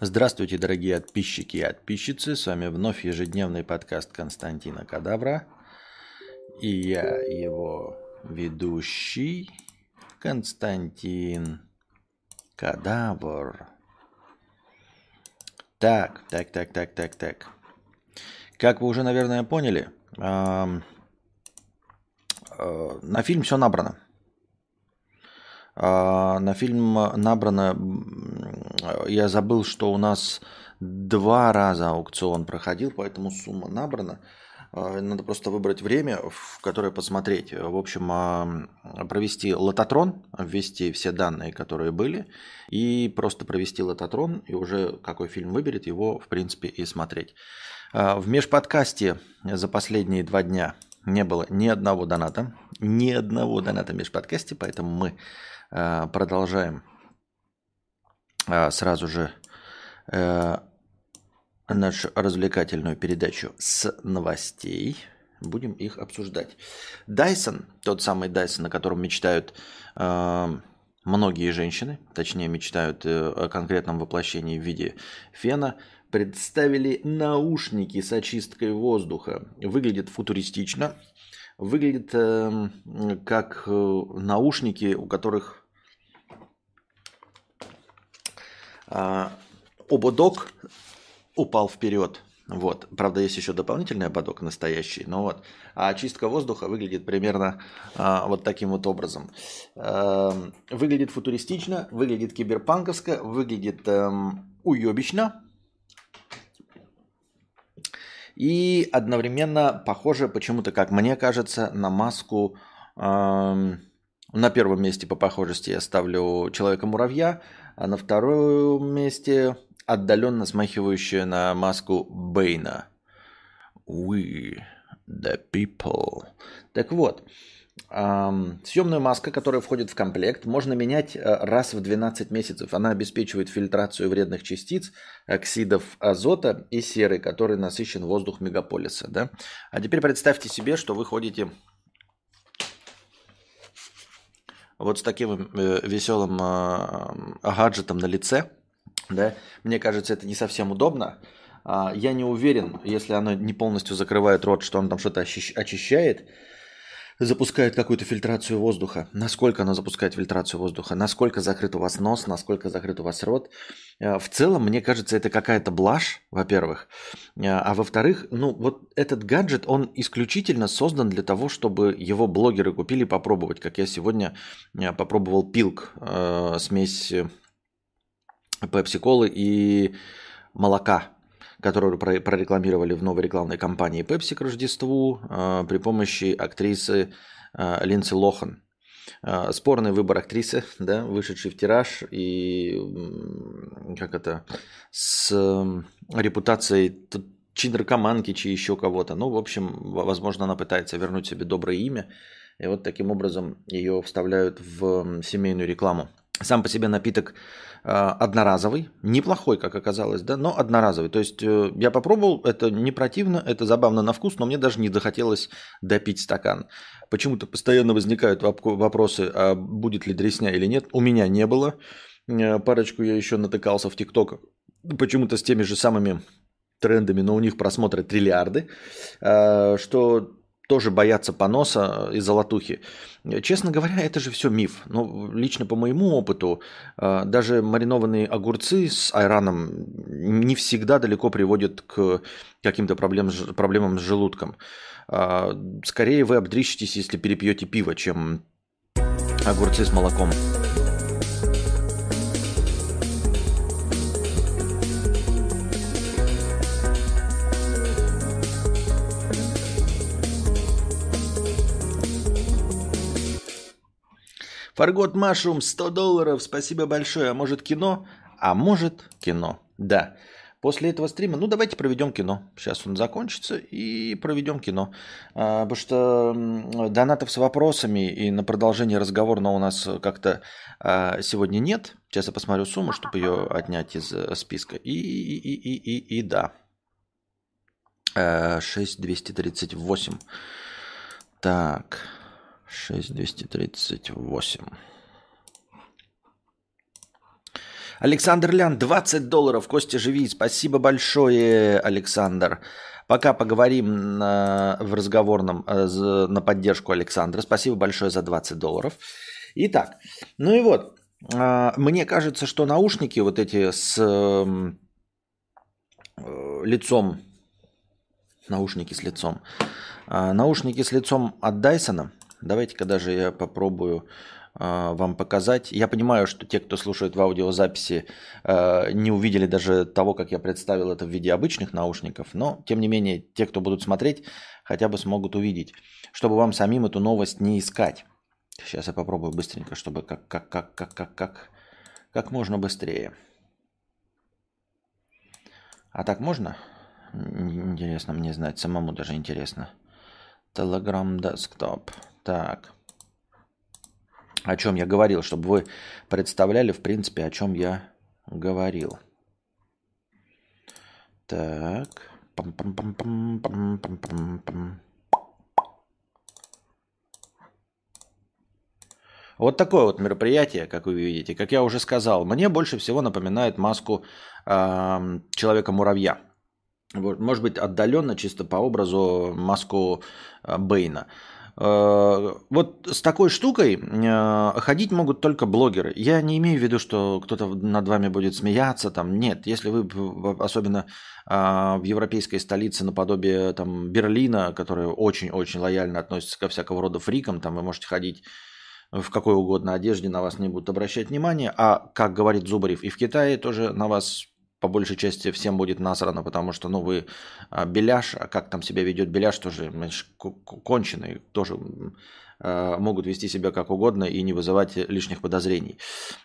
Здравствуйте, дорогие подписчики и подписчицы. С вами вновь ежедневный подкаст Константина Кадавра. И я его ведущий Константин Кадавр. Так, так, так, так, так, так. Как вы уже, наверное, поняли, э, на фильм все набрано. Э, на фильм набрано, я забыл, что у нас два раза аукцион проходил, поэтому сумма набрана. Надо просто выбрать время, в которое посмотреть. В общем, провести лототрон, ввести все данные, которые были, и просто провести лототрон, и уже какой фильм выберет, его, в принципе, и смотреть. А, в межподкасте за последние два дня не было ни одного доната, ни одного доната в межподкасте, поэтому мы а, продолжаем а, сразу же э, нашу развлекательную передачу с новостей. Будем их обсуждать. Дайсон, тот самый Дайсон, о котором мечтают многие женщины, точнее мечтают э, о конкретном воплощении в виде фена – представили наушники с очисткой воздуха. Выглядит футуристично. Выглядит э, как э, наушники, у которых э, ободок упал вперед. Вот. Правда, есть еще дополнительный ободок настоящий, но вот. А очистка воздуха выглядит примерно э, вот таким вот образом. Э, выглядит футуристично, выглядит киберпанковско, выглядит э, уебично. И одновременно похоже почему-то, как мне кажется, на маску... Э, на первом месте по похожести я ставлю Человека-муравья, а на втором месте отдаленно смахивающая на маску Бейна. We, the people. Так вот, Съемную маску, которая входит в комплект, можно менять э, раз в 12 месяцев. Она обеспечивает фильтрацию вредных частиц, оксидов азота и серы, который насыщен воздух мегаполиса. Да? А теперь представьте себе, что вы ходите вот с таким э, веселым э, гаджетом на лице. Да? Мне кажется, это не совсем удобно. А, я не уверен, если оно не полностью закрывает рот, что он там что-то очищает запускает какую-то фильтрацию воздуха. Насколько она запускает фильтрацию воздуха? Насколько закрыт у вас нос? Насколько закрыт у вас рот? Э, в целом, мне кажется, это какая-то блажь, во-первых. Э, а во-вторых, ну вот этот гаджет, он исключительно создан для того, чтобы его блогеры купили попробовать. Как я сегодня э, попробовал пилк, смесь пепси-колы и молока которую прорекламировали в новой рекламной кампании Pepsi к Рождеству э, при помощи актрисы э, Линдси Лохан. Э, спорный выбор актрисы, да, вышедший в тираж и как это с репутацией чи наркоманки, чи еще кого-то. Ну, в общем, возможно, она пытается вернуть себе доброе имя. И вот таким образом ее вставляют в семейную рекламу. Сам по себе напиток Э, одноразовый, неплохой, как оказалось, да, но одноразовый. То есть э, я попробовал, это не противно, это забавно на вкус, но мне даже не захотелось допить стакан. Почему-то постоянно возникают вопросы, а будет ли дресня или нет. У меня не было. Э, парочку я еще натыкался в ТикТок, почему-то с теми же самыми трендами, но у них просмотры триллиарды, что тоже боятся поноса и золотухи. Честно говоря, это же все миф. Ну, лично по моему опыту, э, даже маринованные огурцы с айраном не всегда далеко приводят к каким-то проблем, проблемам с желудком. Э, скорее вы обдрищитесь, если перепьете пиво, чем огурцы с молоком. Фаргот Машум, 100 долларов, спасибо большое. А может кино? А может кино, да. После этого стрима, ну давайте проведем кино. Сейчас он закончится и проведем кино. А, потому что донатов с вопросами и на продолжение разговора у нас как-то а, сегодня нет. Сейчас я посмотрю сумму, чтобы ее отнять из э, списка. И, и, и, и, и, и да. 6238. А, так. 6238. Александр Лян, 20 долларов. Костя, живи. Спасибо большое, Александр. Пока поговорим на, в разговорном э, на поддержку Александра. Спасибо большое за 20 долларов. Итак, ну и вот, а, мне кажется, что наушники вот эти с э, лицом, наушники с лицом, наушники с лицом от Дайсона, давайте-ка даже я попробую а, вам показать. Я понимаю, что те, кто слушает в аудиозаписи, а, не увидели даже того, как я представил это в виде обычных наушников, но, тем не менее, те, кто будут смотреть, хотя бы смогут увидеть, чтобы вам самим эту новость не искать. Сейчас я попробую быстренько, чтобы как, как, как, как, как, как, как можно быстрее. А так можно? Интересно мне знать, самому даже интересно. Telegram Desktop. Так о чем я говорил, чтобы вы представляли, в принципе, о чем я говорил. Так. Вот такое вот мероприятие, как вы видите, как я уже сказал, мне больше всего напоминает маску э, человека-муравья. Вот, может быть, отдаленно, чисто по образу, маску э, Бейна. Э, вот с такой штукой э, ходить могут только блогеры. Я не имею в виду, что кто-то над вами будет смеяться. Там. Нет, если вы, особенно в европейской столице наподобие там, Берлина, которая очень-очень лояльно относится ко всякого рода фрикам, там вы можете ходить в какой угодно одежде, на вас не будут обращать внимание. А, как говорит Зубарев, и в Китае тоже на вас по большей части всем будет насрано, потому что, ну, вы а, беляш, а как там себя ведет беляш, тоже конченый, тоже а, могут вести себя как угодно и не вызывать лишних подозрений.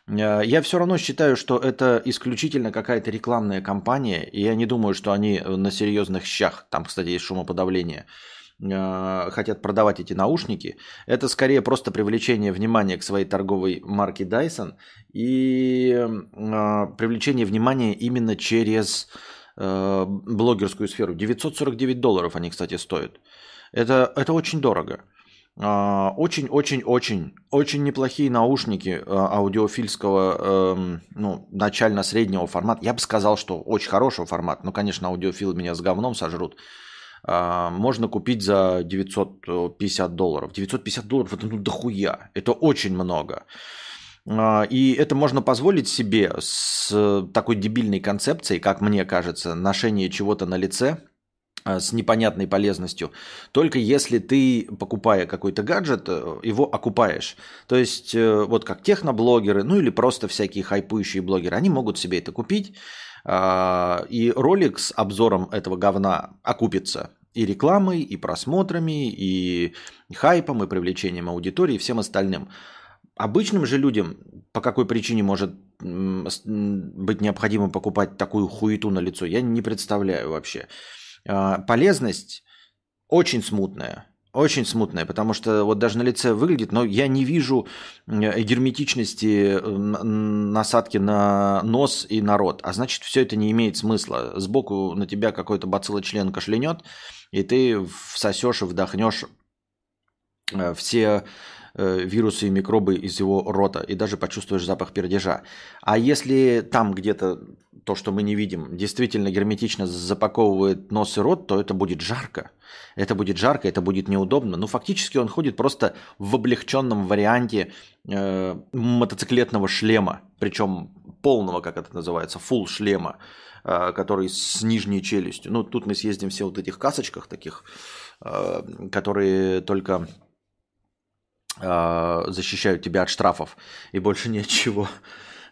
А, я все равно считаю, что это исключительно какая-то рекламная кампания, и я не думаю, что они на серьезных щах, там, кстати, есть шумоподавление, Э, хотят продавать эти наушники, это скорее просто привлечение внимания к своей торговой марке Dyson и э, привлечение внимания именно через э, блогерскую сферу. 949 долларов они, кстати, стоят. Это, это очень дорого. Очень-очень-очень, очень неплохие наушники аудиофильского, эм, ну, начально-среднего формата. Я бы сказал, что очень хорошего формата. Ну, конечно, аудиофилы меня с говном сожрут. А, можно купить за 950 долларов. 950 долларов это ну дохуя, это очень много. А, и это можно позволить себе с такой дебильной концепцией, как мне кажется, ношение чего-то на лице а, с непонятной полезностью, только если ты, покупая какой-то гаджет, э, его окупаешь. То есть, э, вот как техноблогеры, ну или просто всякие хайпующие блогеры, они могут себе это купить, и ролик с обзором этого говна окупится и рекламой, и просмотрами, и хайпом, и привлечением аудитории, и всем остальным. Обычным же людям по какой причине может быть необходимо покупать такую хуету на лицо, я не представляю вообще. А, полезность очень смутная. Очень смутная, потому что вот даже на лице выглядит, но я не вижу герметичности э, насадки на нос и на рот. А значит, все это не имеет смысла. Сбоку на тебя какой-то бациллочлен кашлянет, и ты всосешь и вдохнешь э, все э, вирусы и микробы из его рота, и даже почувствуешь запах пердежа. А если там где-то то, что мы не видим, действительно герметично запаковывает нос и рот, то это будет жарко. Это будет жарко, это будет неудобно. Ну, фактически он ходит просто в облегченном варианте э, мотоциклетного шлема, причем полного, как это называется, full шлема, э, который с нижней челюстью. Ну, тут мы съездим все вот этих касочках таких, э, которые только защищают тебя от штрафов и больше ничего.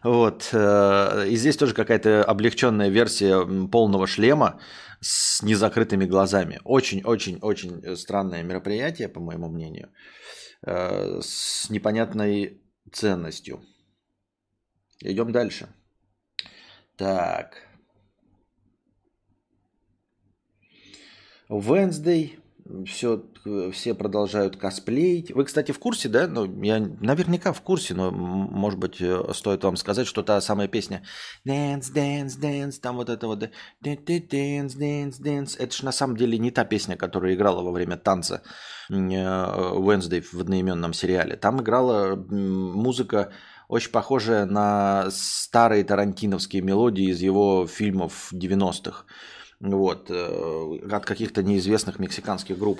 Вот. Э, и здесь тоже какая-то облегченная версия полного шлема с незакрытыми глазами. Очень-очень-очень странное мероприятие, по моему мнению, э, с непонятной ценностью. Идем дальше. Так. Wednesday все, все продолжают косплеить. Вы, кстати, в курсе, да? Ну, я наверняка в курсе, но, может быть, э, стоит вам сказать, что та самая песня Dance, Dance, Dance, там вот это вот Dance, Dance, Dance, это же на самом деле не та песня, которая играла во время танца э, Wednesday в одноименном сериале. Там играла музыка очень похожая на старые тарантиновские мелодии из его фильмов 90-х. Вот, э, от каких-то неизвестных мексиканских групп.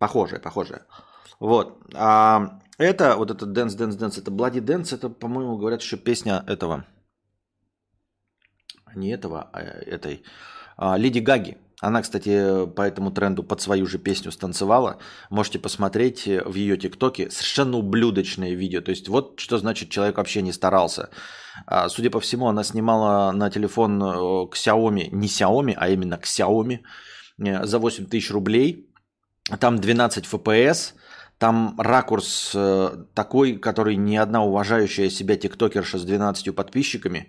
Похожая, похожая. Вот. А это, вот это Dance, Dance, Dance, это Bloody Dance, это, по-моему, говорят, еще песня этого. Не этого, а этой. А, Леди Гаги. Она, кстати, по этому тренду под свою же песню станцевала. Можете посмотреть в ее ТикТоке. Совершенно ублюдочное видео. То есть вот что значит человек вообще не старался. А, судя по всему, она снимала на телефон э, к Xiaomi, не Xiaomi, а именно к Xiaomi э, за 8 тысяч рублей. Там 12 FPS, там ракурс э, такой, который ни одна уважающая себя тиктокерша с 12 подписчиками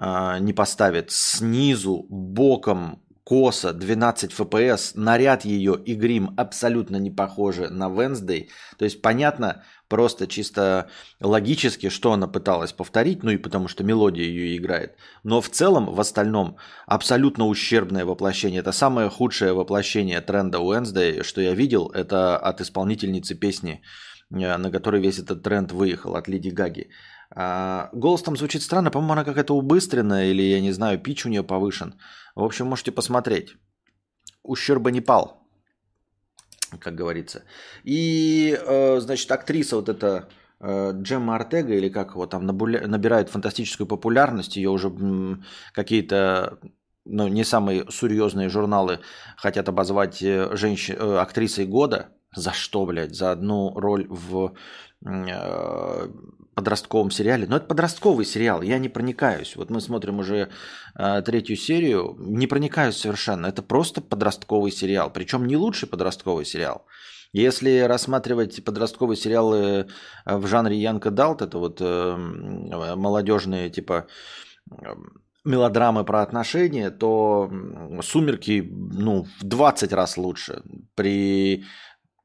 не поставит. Снизу, боком, косо, 12 FPS, наряд ее и грим абсолютно не похожи на Wednesday. То есть понятно просто чисто логически, что она пыталась повторить, ну и потому что мелодия ее играет. Но в целом, в остальном, абсолютно ущербное воплощение. Это самое худшее воплощение тренда Wednesday, что я видел, это от исполнительницы песни, э, на которой весь этот тренд выехал, от Леди Гаги. А, голос там звучит странно, по-моему, она какая-то убыстренная, или, я не знаю, пич у нее повышен. В общем, можете посмотреть. Ущерба не пал, как говорится. И, э, значит, актриса вот эта э, Джемма Артега, или как его там, набирает фантастическую популярность. Ее уже какие-то ну, не самые серьезные журналы хотят обозвать э, женщин, актрисой года. За что, блядь? За одну роль в подростковом сериале. Но это подростковый сериал, я не проникаюсь. Вот мы смотрим уже э, третью серию, не проникаюсь совершенно. Это просто подростковый сериал, причем не лучший подростковый сериал. Если рассматривать подростковые сериалы в жанре Янка Далт, это вот э, молодежные типа мелодрамы про отношения, то «Сумерки» ну, в 20 раз лучше. При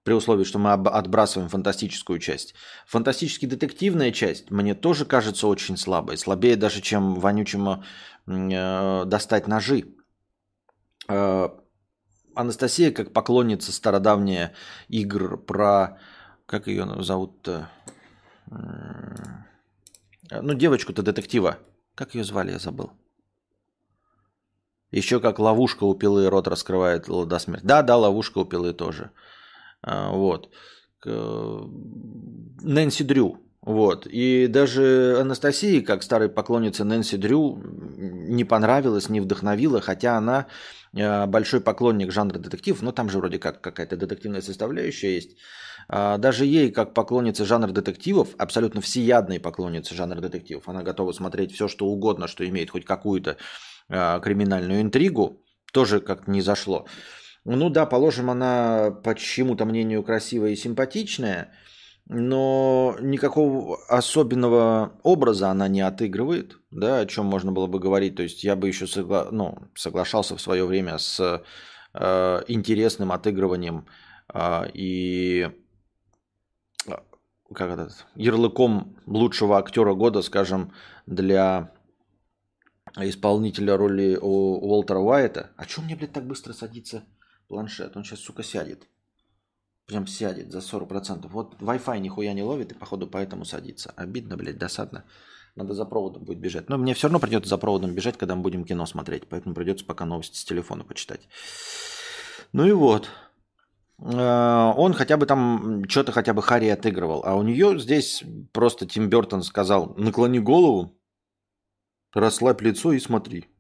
при условии, что мы отбрасываем фантастическую часть. Фантастически детективная часть мне тоже кажется очень слабой, слабее даже, чем вонючему э, достать ножи. Э, Анастасия, как поклонница стародавняя игр про... Как ее зовут-то? Ну, девочку-то детектива. Как ее звали, я забыл. Еще как ловушка у пилы рот раскрывает до смерти. Да, да, ловушка у пилы тоже. А, вот. Нэнси Дрю. Вот. И даже Анастасии, как старой поклоннице Нэнси Дрю, не понравилось, не вдохновила, хотя она а, большой поклонник жанра детектив, но там же вроде как какая-то детективная составляющая есть. А, даже ей, как поклоннице жанра детективов, абсолютно всеядной поклоннице жанра детективов, она готова смотреть все, что угодно, что имеет хоть какую-то криминальную интригу, тоже как-то не зашло. Ну да, положим, она по чьему-то мнению красивая и симпатичная, но никакого особенного образа она не отыгрывает, да, о чем можно было бы говорить. То есть я бы еще согла... ну, соглашался в свое время с э, интересным отыгрыванием э, и как этот, ярлыком лучшего актера года, скажем, для исполнителя роли Уолтера Уайта. А что мне, блядь, так быстро садится? Планшет. Он сейчас, сука, сядет. Прям сядет за 40%. Вот Wi-Fi нихуя не ловит и, походу, поэтому садится. Обидно, блядь, досадно. Надо за проводом будет бежать. Но мне все равно придется за проводом бежать, когда мы будем кино смотреть. Поэтому придется пока новости с телефона почитать. Ну и вот. Э, он хотя бы там что-то хотя бы Харри отыгрывал. А у нее здесь просто Тим Бертон сказал, наклони голову, расслабь лицо и смотри.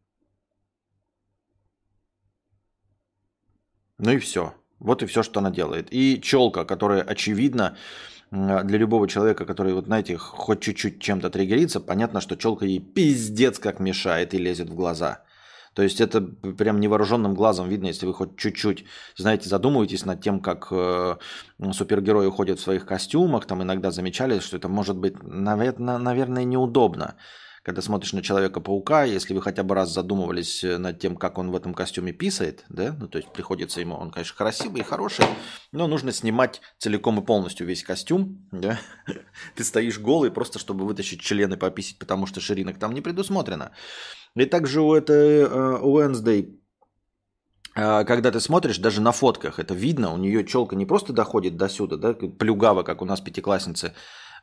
Ну и все. Вот и все, что она делает. И челка, которая очевидно для любого человека, который, вот знаете, хоть чуть-чуть чем-то триггерится, понятно, что челка ей пиздец как мешает и лезет в глаза. То есть это прям невооруженным глазом видно, если вы хоть чуть-чуть, знаете, задумываетесь над тем, как э, супергерои ходят в своих костюмах, там иногда замечали, что это может быть, наверное, неудобно когда смотришь на Человека-паука, если вы хотя бы раз задумывались э, над тем, как он в этом костюме писает, да, ну то есть приходится ему, он, конечно, красивый и хороший, но нужно снимать целиком и полностью весь костюм, да, ты стоишь голый просто, чтобы вытащить члены пописить, потому что ширинок там не предусмотрено. И также у этой uh, Wednesday когда ты смотришь, даже на фотках это видно, у нее челка не просто доходит до сюда, да, плюгава, как у нас пятиклассницы э,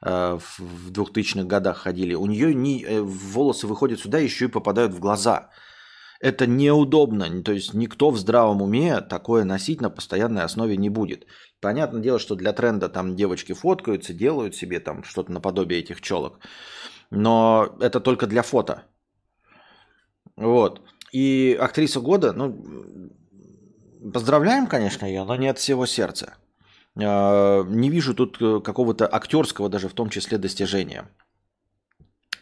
в 2000-х годах ходили, у нее не, э, волосы выходят сюда, еще и попадают в глаза. Это неудобно, то есть никто в здравом уме такое носить на постоянной основе не будет. Понятное дело, что для тренда там девочки фоткаются, делают себе там что-то наподобие этих челок, но это только для фото. Вот. И актриса года, ну, поздравляем, конечно, ее, но не от всего сердца. А, не вижу тут э, какого-то актерского даже в том числе достижения.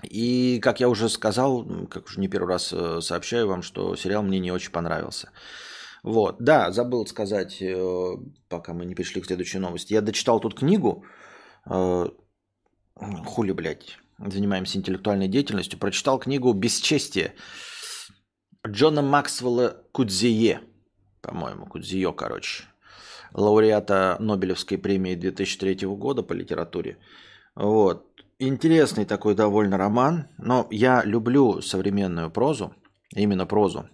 И, как я уже сказал, как уже не первый раз э, сообщаю вам, что сериал мне не очень понравился. Вот, да, забыл сказать, э, пока мы не перешли к следующей новости. Я дочитал тут книгу, хули, блядь, занимаемся интеллектуальной деятельностью, прочитал книгу «Бесчестие» Джона Максвелла Кудзие, по-моему, Кудзио, короче, лауреата Нобелевской премии 2003 года по литературе. Вот. Интересный такой довольно роман, но я люблю современную прозу, именно прозу,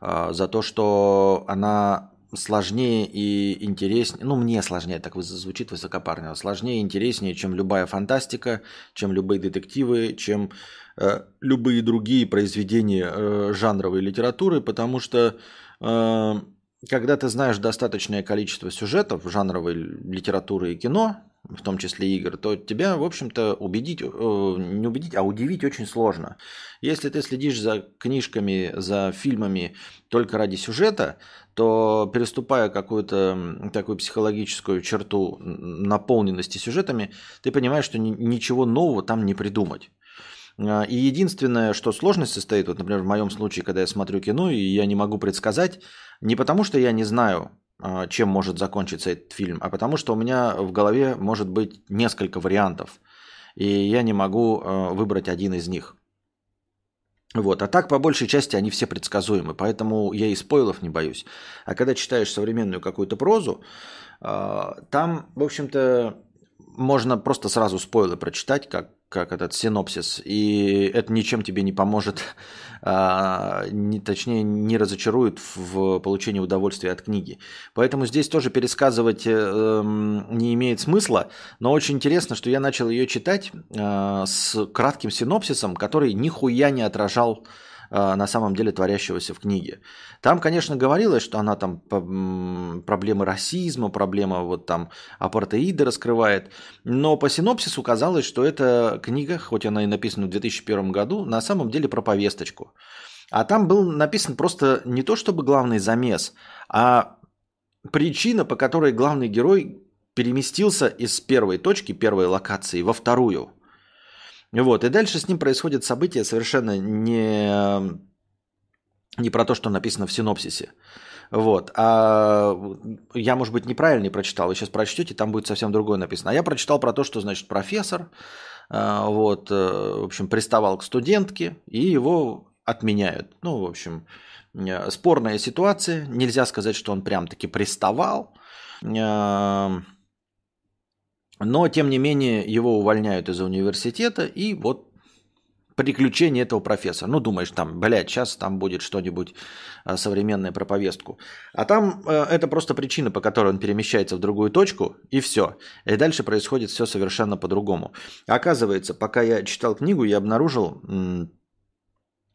а, за то, что она сложнее и интереснее, ну мне сложнее, так звучит высокопарно, сложнее и интереснее, чем любая фантастика, чем любые детективы, чем э, любые другие произведения э, жанровой литературы, потому что э, когда ты знаешь достаточное количество сюжетов жанровой литературы и кино, в том числе игр, то тебя, в общем-то, убедить, э, не убедить, а удивить очень сложно. Если ты следишь за книжками, за фильмами только ради сюжета, то переступая какую-то такую психологическую черту наполненности сюжетами, ты понимаешь, что ничего нового там не придумать. А, и единственное, что сложность состоит, вот, например, в моем случае, когда я смотрю кино, и я не могу предсказать, не потому что я не знаю, а, чем может закончиться этот фильм, а потому что у меня в голове может быть несколько вариантов, и я не могу а, выбрать один из них. Вот. А так, по большей части, они все предсказуемы, поэтому я и спойлов не боюсь. А когда читаешь современную какую-то прозу, а, там, в общем-то, можно просто сразу спойлы прочитать, как как этот синопсис, и это ничем тебе не поможет, а, не, точнее, не разочарует в получении удовольствия от книги. Поэтому здесь тоже пересказывать э, не имеет смысла, но очень интересно, что я начал ее читать э, с кратким синопсисом, который нихуя не отражал на самом деле творящегося в книге. Там, конечно, говорилось, что она там проблемы расизма, проблема вот там апартеида раскрывает, но по синопсису казалось, что эта книга, хоть она и написана в 2001 году, на самом деле про повесточку. А там был написан просто не то чтобы главный замес, а причина, по которой главный герой переместился из первой точки, первой локации во вторую – вот, и дальше с ним происходят события совершенно не, не про то, что написано в синопсисе. Вот. А я, может быть, неправильно прочитал. Вы сейчас прочтете, там будет совсем другое написано. А я прочитал про то, что, значит, профессор, а, вот, э, в общем, приставал к студентке, и его отменяют. Ну, в общем, э, спорная ситуация. Нельзя сказать, что он прям-таки приставал. Но, тем не менее, его увольняют из университета, и вот приключения этого профессора. Ну, думаешь, там, блядь, сейчас там будет что-нибудь а, современное про повестку. А там э, это просто причина, по которой он перемещается в другую точку, и все. И дальше происходит все совершенно по-другому. Оказывается, пока я читал книгу, я обнаружил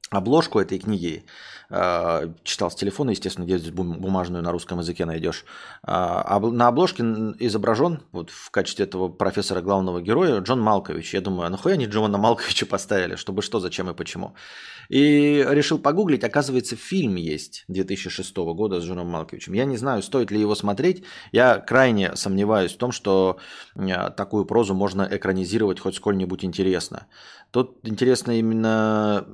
обложку этой книги. А, читал с телефона, естественно, где бумажную на русском языке найдешь. А, на обложке изображен вот в качестве этого профессора главного героя Джон Малкович. Я думаю, а нахуя они Джона Малковича поставили? Чтобы что, зачем и почему? И решил погуглить, оказывается, фильм есть 2006 года с Джоном Малковичем. Я не знаю, стоит ли его смотреть. Я крайне сомневаюсь в том, что такую прозу можно экранизировать хоть сколь-нибудь интересно. Тут интересно именно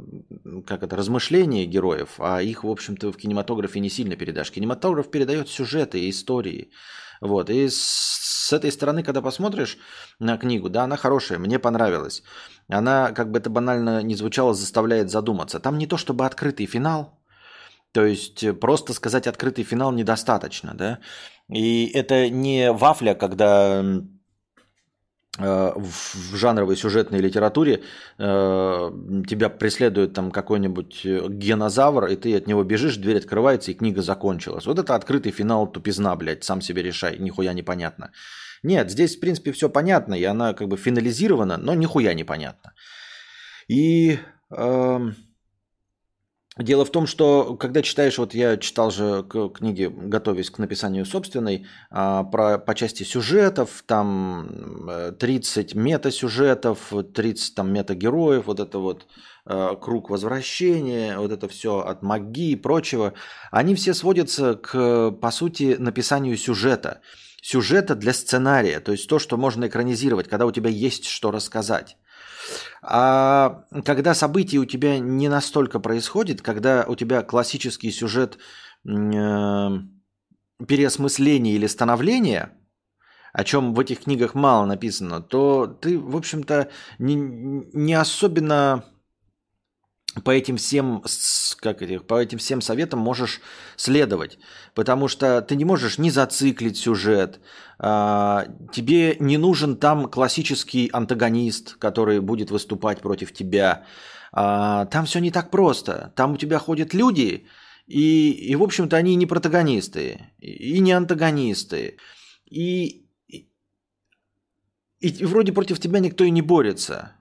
как это, размышления героев, а их, в общем-то, в кинематографе не сильно передашь. Кинематограф передает сюжеты и истории. Вот. И с этой стороны, когда посмотришь на книгу, да, она хорошая, мне понравилась. Она, как бы это банально не звучало, заставляет задуматься. Там не то чтобы открытый финал, то есть просто сказать открытый финал недостаточно, да. И это не вафля, когда Э, в жанровой сюжетной литературе э, тебя преследует там какой-нибудь э, генозавр, и ты от него бежишь, дверь открывается, и книга закончилась. Вот это открытый финал тупизна, блядь, сам себе решай, нихуя непонятно. Нет, здесь, в принципе, все понятно, и она как бы финализирована, но нихуя непонятно. И... Э, Дело в том, что когда читаешь, вот я читал же книги, готовясь к написанию собственной, а, про, по части сюжетов, там 30 э, мета-сюжетов, 30 там мета-героев, вот это вот э, круг возвращения, вот это все от магии и прочего, они все сводятся к, по сути, написанию сюжета. Сюжета для сценария, то есть то, что можно экранизировать, когда у тебя есть что рассказать. А когда событие у тебя не настолько происходит, когда у тебя классический сюжет э, переосмысления или становления, о чем в этих книгах мало написано, то ты, в общем-то, не, не особенно по этим всем, как этих, по этим всем советам можешь следовать, потому что ты не можешь не зациклить сюжет, а, тебе не нужен там классический антагонист, который будет выступать против тебя. А, там все не так просто. Там у тебя ходят люди, и, и в общем-то, они не протагонисты, и не антагонисты. И, и, и вроде против тебя никто и не борется.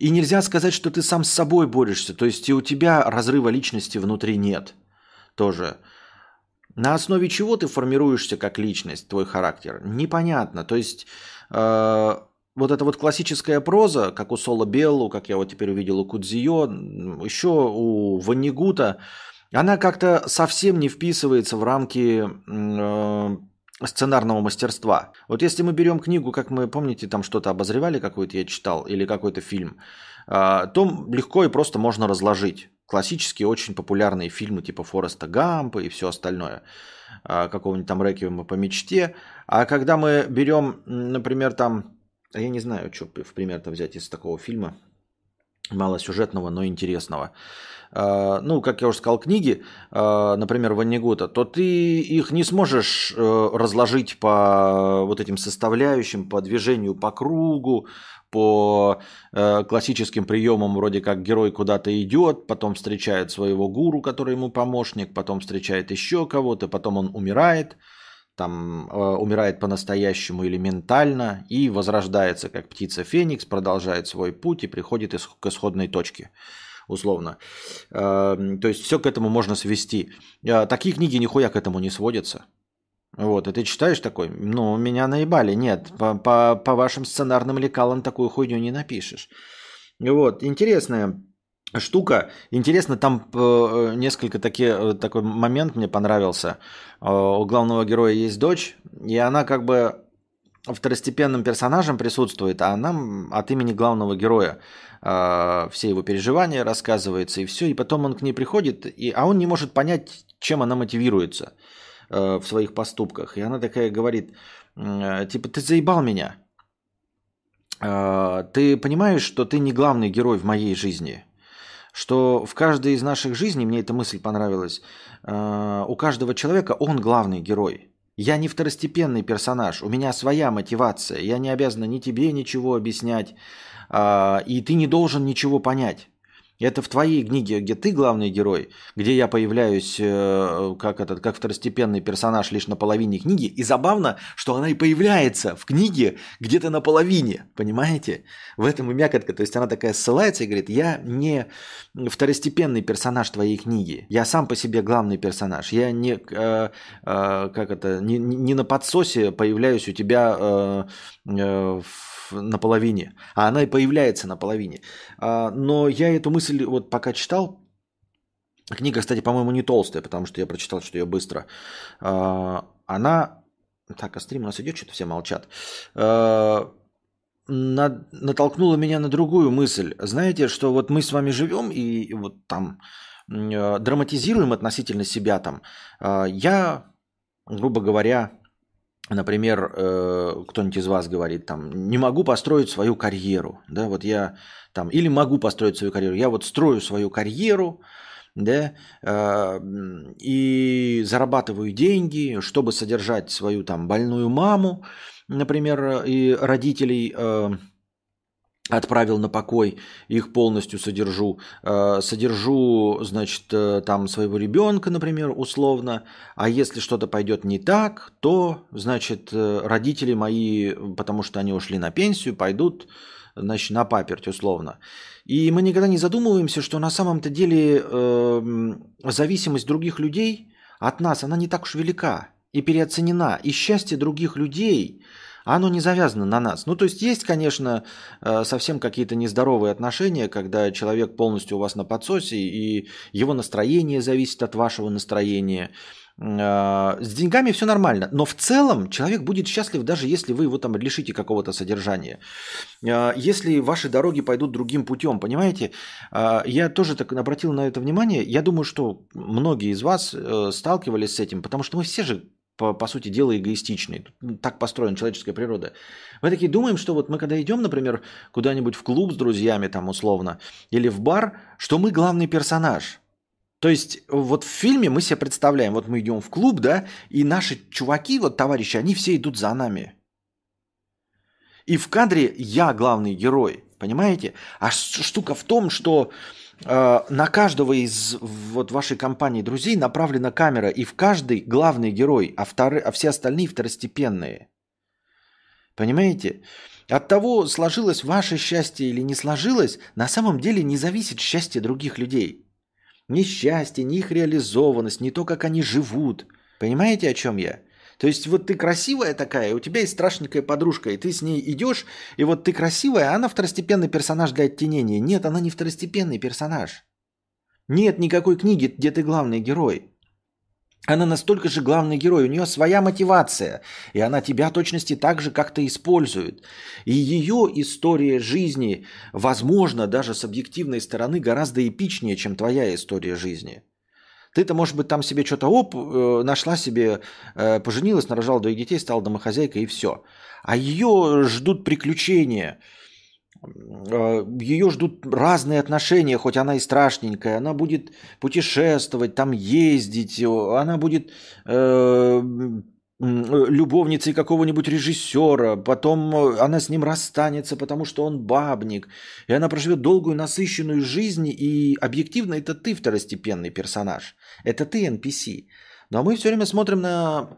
И нельзя сказать, что ты сам с собой борешься. То есть и у тебя разрыва личности внутри нет. Тоже. На основе чего ты формируешься как личность, твой характер? Непонятно. То есть э, вот эта вот классическая проза, как у Соло Беллу, как я вот теперь увидел у Кудзио, еще у Ваннигута, она как-то совсем не вписывается в рамки э, сценарного мастерства. Вот если мы берем книгу, как мы, помните, там что-то обозревали, какой-то я читал, или какой-то фильм, а, то легко и просто можно разложить. Классические, очень популярные фильмы типа Фореста Гампа и все остальное. А, какого-нибудь там Реквиема по мечте. А когда мы берем, например, там, я не знаю, что в пример-то взять из такого фильма, малосюжетного, но интересного. А, ну, как я уже сказал, книги, а, например, Ваннигута, то ты их не сможешь э, разложить по вот этим составляющим, по движению по кругу, по э, классическим приемам, вроде как герой куда-то идет, потом встречает своего гуру, который ему помощник, потом встречает еще кого-то, потом он умирает, там э, умирает по-настоящему или ментально и возрождается как птица Феникс, продолжает свой путь и приходит к исходной точке условно. Эм, то есть все к этому можно свести. Э, такие книги нихуя к этому не сводятся. Вот, и ты читаешь такой, ну, меня наебали. Нет, по, по, по вашим сценарным лекалам такую хуйню не напишешь. Вот, интересная штука. Интересно, там э, несколько такие, э, такой момент мне понравился. Э, у главного героя есть дочь, и она как бы второстепенным персонажем присутствует, а она от имени главного героя э, все его переживания рассказывается и все, и потом он к ней приходит, и, а он не может понять, чем она мотивируется э, в своих поступках. И она такая говорит, э, типа, ты заебал меня. Э, ты понимаешь, что ты не главный герой в моей жизни? Что в каждой из наших жизней, мне эта мысль понравилась, э, у каждого человека он главный герой – я не второстепенный персонаж, у меня своя мотивация, я не обязана ни тебе ничего объяснять, а, и ты не должен ничего понять. Это в твоей книге, где ты главный герой, где я появляюсь э, как, этот, как второстепенный персонаж лишь на половине книги. И забавно, что она и появляется в книге где-то на половине. Понимаете? В этом и мякотка. То есть она такая ссылается и говорит, я не второстепенный персонаж твоей книги. Я сам по себе главный персонаж. Я не, э, э, как это, не, не на подсосе появляюсь у тебя э, э, в на половине, а она и появляется на половине. А, но я эту мысль вот пока читал, книга, кстати, по-моему, не толстая, потому что я прочитал, что ее быстро. А, она, так, а стрим у нас идет, что-то все молчат а, натолкнула меня на другую мысль. Знаете, что вот мы с вами живем и вот там драматизируем относительно себя там. Я, грубо говоря, например, э, кто-нибудь из вас говорит, там, не могу построить свою карьеру, да, вот я там, или могу построить свою карьеру, я вот строю свою карьеру, да, э, и зарабатываю деньги, чтобы содержать свою там больную маму, например, и родителей э, отправил на покой, их полностью содержу. Э, содержу, значит, э, там своего ребенка, например, условно. А если что-то пойдет не так, то, значит, э, родители мои, потому что они ушли на пенсию, пойдут, значит, на паперть условно. И мы никогда не задумываемся, что на самом-то деле э, зависимость других людей от нас, она не так уж велика и переоценена. И счастье других людей – оно не завязано на нас. Ну, то есть есть, конечно, э, совсем какие-то нездоровые отношения, когда человек полностью у вас на подсосе, и его настроение зависит от вашего настроения. Э, с деньгами все нормально, но в целом человек будет счастлив, даже если вы его там лишите какого-то содержания. Э, если ваши дороги пойдут другим путем, понимаете? Я тоже так обратил на это внимание. Я думаю, что многие из вас сталкивались с этим, потому что мы все же по, по сути дела, эгоистичный. Так построена человеческая природа. Мы такие думаем, что вот мы когда идем, например, куда-нибудь в клуб с друзьями, там условно, или в бар, что мы главный персонаж. То есть вот в фильме мы себе представляем, вот мы идем в клуб, да, и наши чуваки, вот товарищи, они все идут за нами. И в кадре я главный герой, понимаете? А штука в том, что на каждого из вот вашей компании друзей направлена камера, и в каждый главный герой, а, вторы, а все остальные второстепенные. Понимаете? От того, сложилось ваше счастье или не сложилось, на самом деле не зависит счастье других людей. Ни счастье, ни их реализованность, ни то, как они живут. Понимаете, о чем я? То есть вот ты красивая такая, у тебя есть страшненькая подружка, и ты с ней идешь, и вот ты красивая, а она второстепенный персонаж для оттенения. Нет, она не второстепенный персонаж. Нет никакой книги, где ты главный герой. Она настолько же главный герой, у нее своя мотивация, и она тебя точности так же как-то использует. И ее история жизни, возможно, даже с объективной стороны гораздо эпичнее, чем твоя история жизни. Ты-то, может быть, там себе что-то оп, э, нашла себе, э, поженилась, нарожала двоих детей, стала домохозяйкой и все. А ее ждут приключения, э, ее ждут разные отношения, хоть она и страшненькая. Она будет путешествовать, там ездить, она будет любовницей какого-нибудь режиссера, потом э, она с ним расстанется, потому что он бабник, и она проживет долгую насыщенную жизнь, и объективно это ты второстепенный персонаж, это ты NPC. Но мы все время смотрим на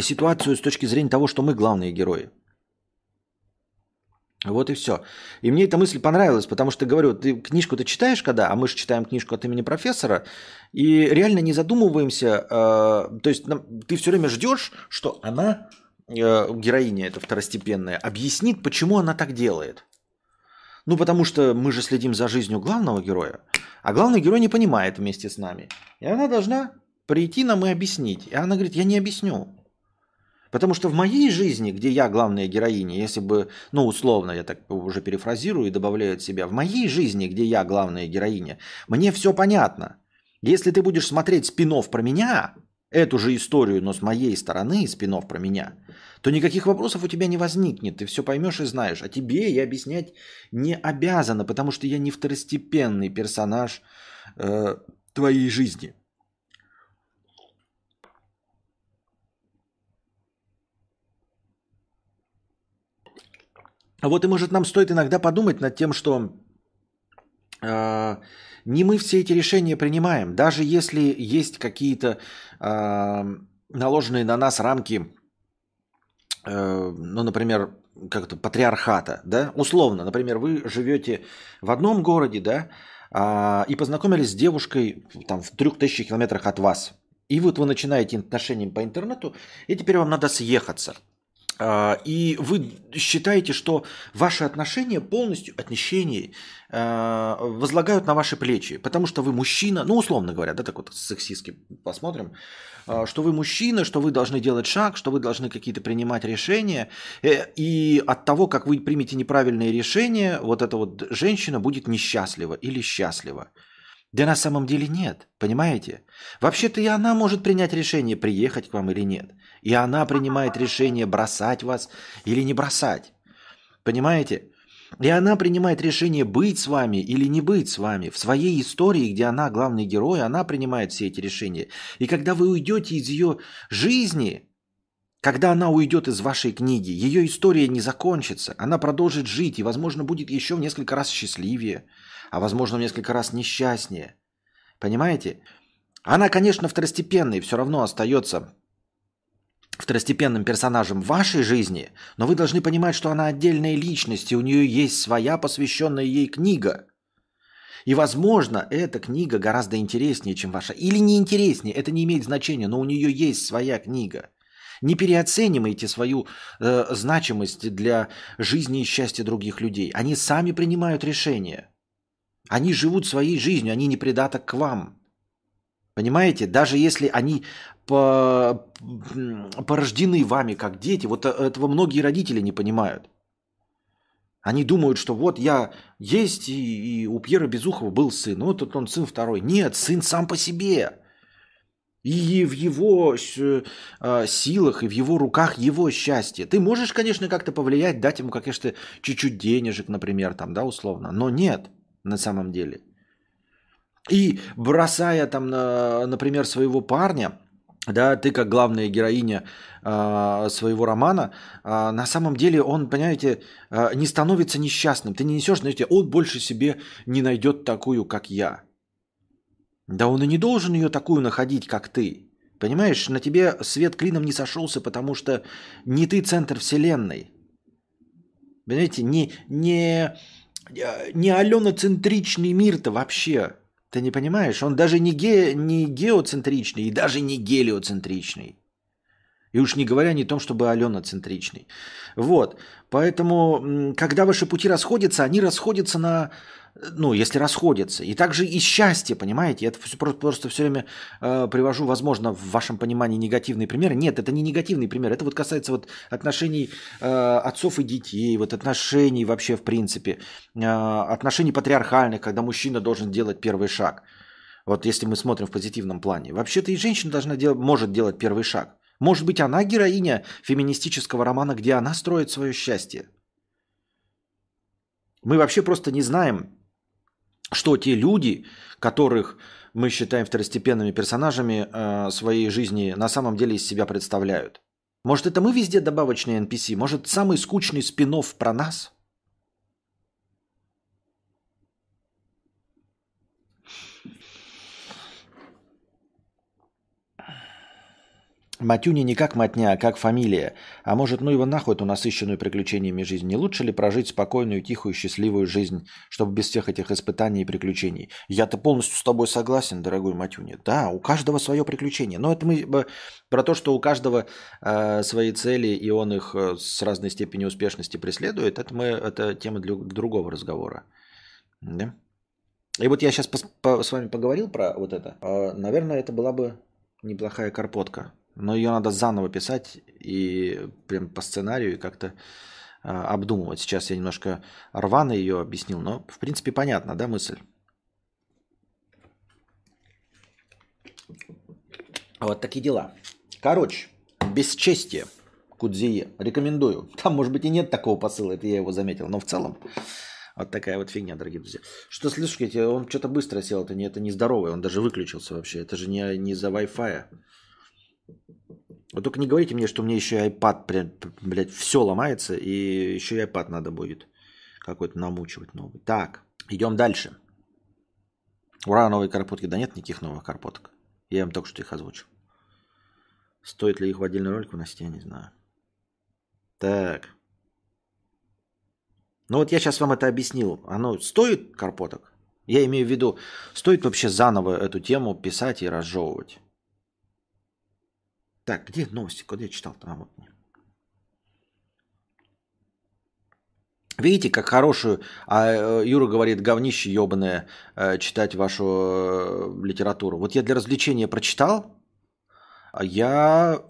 ситуацию с точки зрения того, что мы главные герои. Вот и все. И мне эта мысль понравилась, потому что, говорю, ты книжку-то читаешь когда, а мы же читаем книжку от имени профессора, и реально не задумываемся, э, то есть ты все время ждешь, что она, э, героиня эта второстепенная, объяснит, почему она так делает. Ну, потому что мы же следим за жизнью главного героя, а главный герой не понимает вместе с нами. И она должна прийти нам и объяснить. И она говорит, я не объясню. Потому что в моей жизни, где я главная героиня, если бы, ну, условно, я так уже перефразирую и добавляю от себя, в моей жизни, где я главная героиня, мне все понятно. Если ты будешь смотреть спинов про меня, эту же историю, но с моей стороны, спинов про меня, то никаких вопросов у тебя не возникнет, ты все поймешь и знаешь. А тебе я объяснять не обязана, потому что я не второстепенный персонаж э, твоей жизни. А вот и может нам стоит иногда подумать над тем, что э, не мы все эти решения принимаем, даже если есть какие-то э, наложенные на нас рамки, э, ну, например, как-то патриархата, да, условно, например, вы живете в одном городе, да, э, и познакомились с девушкой там в трех тысячах километрах от вас, и вот вы начинаете отношения по интернету, и теперь вам надо съехаться – а, и вы считаете, что ваши отношения полностью отношения а, возлагают на ваши плечи, потому что вы мужчина, ну условно говоря, да, так вот сексистски посмотрим, а, что вы мужчина, что вы должны делать шаг, что вы должны какие-то принимать решения, э, и от того, как вы примете неправильные решения, вот эта вот женщина будет несчастлива или счастлива. Да на самом деле нет, понимаете? Вообще-то и она может принять решение, приехать к вам или нет. И она принимает решение, бросать вас или не бросать. Понимаете? И она принимает решение быть с вами или не быть с вами. В своей истории, где она главный герой, она принимает все эти решения. И когда вы уйдете из ее жизни, Когда она уйдет из вашей книги, ее история не закончится. Она продолжит жить и, возможно, будет еще в несколько раз счастливее, а, возможно, в несколько раз несчастнее. Понимаете? Она, конечно, второстепенной все равно остается второстепенным персонажем вашей жизни, но вы должны понимать, что она отдельная личность, и у нее есть своя посвященная ей книга. И, возможно, эта книга гораздо интереснее, чем ваша. Или не интереснее, это не имеет значения, но у нее есть своя книга. Не переоценивайте свою э, значимость для жизни и счастья других людей. Они сами принимают решения. Они живут своей жизнью, они не придаток к вам. Понимаете? Даже если они по, порождены вами как дети, вот э, этого многие родители не понимают. Они думают, что вот я есть, и, и у Пьера Безухова был сын, вот он сын второй. Нет, сын сам по себе. И в его э, силах, и в его руках его счастье. Ты можешь, конечно, как-то повлиять, дать ему, конечно, чуть-чуть денежек, например, там, да, условно. Но нет, на самом деле. И бросая там, на, например, своего парня, да, ты как главная героиня э, своего романа, э, на самом деле он, понимаете, э, не становится несчастным. Ты не несешь, знаете, он больше себе не найдет такую, как я. Да он и не должен ее такую находить, как ты. Понимаешь, на тебе свет клином не сошелся, потому что не ты центр вселенной. Понимаете, не, не, не аллоноцентричный мир-то вообще. Ты не понимаешь? Он даже не, ге, не геоцентричный и даже не гелиоцентричный. И уж не говоря не о том, чтобы аллоноцентричный. Вот. Поэтому, когда ваши пути расходятся, они расходятся на ну, если расходятся. И также и счастье, понимаете? Я это просто, просто все время э, привожу, возможно, в вашем понимании негативные примеры. Нет, это не негативный пример. Это вот касается вот отношений э, отцов и детей, вот отношений вообще в принципе, э, отношений патриархальных, когда мужчина должен делать первый шаг. Вот если мы смотрим в позитивном плане. Вообще-то и женщина должна дел- может делать первый шаг. Может быть, она героиня феминистического романа, где она строит свое счастье. Мы вообще просто не знаем, что те люди, которых мы считаем второстепенными персонажами э, своей жизни, на самом деле из себя представляют. Может, это мы везде добавочные NPC? Может, самый скучный спин про нас – Матюни не как матня, а как фамилия. А может, ну его нахуй эту насыщенную приключениями жизнь? Не лучше ли прожить спокойную, тихую, счастливую жизнь, чтобы без всех этих испытаний и приключений? Я-то полностью с тобой согласен, дорогой Матюни. Да, у каждого свое приключение. Но это мы э, про то, что у каждого э, свои цели, и он их э, с разной степенью успешности преследует, это, мы, это тема для другого разговора. Да? И вот я сейчас с вами поговорил про вот это. Э, наверное, это была бы неплохая карпотка но ее надо заново писать и прям по сценарию как-то э, обдумывать. Сейчас я немножко рвано ее объяснил, но в принципе понятно, да, мысль? Вот такие дела. Короче, бесчестие Кудзие. Рекомендую. Там, может быть, и нет такого посыла, это я его заметил. Но в целом, вот такая вот фигня, дорогие друзья. Что слышите, он что-то быстро сел, это не это не здоровый, он даже выключился вообще. Это же не, не из-за Wi-Fi. Вот только не говорите мне, что мне еще iPad, блядь, все ломается, и еще и iPad надо будет какой-то намучивать новый. Так, идем дальше. Ура, новые карпотки. Да нет никаких новых карпоток. Я им только что их озвучил. Стоит ли их в отдельный ролик выносить, я не знаю. Так. Ну вот я сейчас вам это объяснил. Оно стоит карпоток? Я имею в виду, стоит вообще заново эту тему писать и разжевывать. Так, где новости? Куда я читал? А, вот. Видите, как хорошую, а э, Юра говорит, говнище ебаное, э, читать вашу э, литературу. Вот я для развлечения прочитал, а я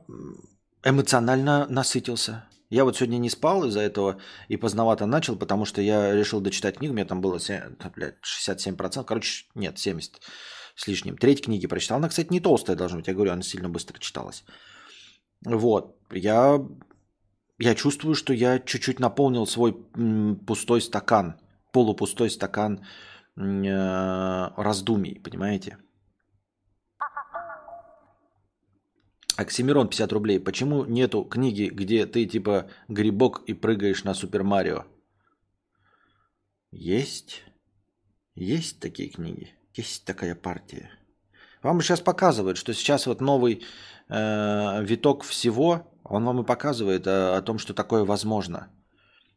эмоционально насытился. Я вот сегодня не спал из-за этого и поздновато начал, потому что я решил дочитать книгу, у меня там было 7, блядь, 67%, короче, нет, 70% с лишним. Треть книги прочитал. Она, кстати, не толстая должна быть, я говорю, она сильно быстро читалась. Вот, я, я чувствую, что я чуть-чуть наполнил свой пустой стакан, полупустой стакан э, раздумий, понимаете? Оксимирон 50 рублей. Почему нету книги, где ты типа грибок и прыгаешь на Супер Марио? Есть. Есть такие книги. Есть такая партия. Вам сейчас показывают, что сейчас вот новый э, виток всего, он вам и показывает э, о том, что такое возможно.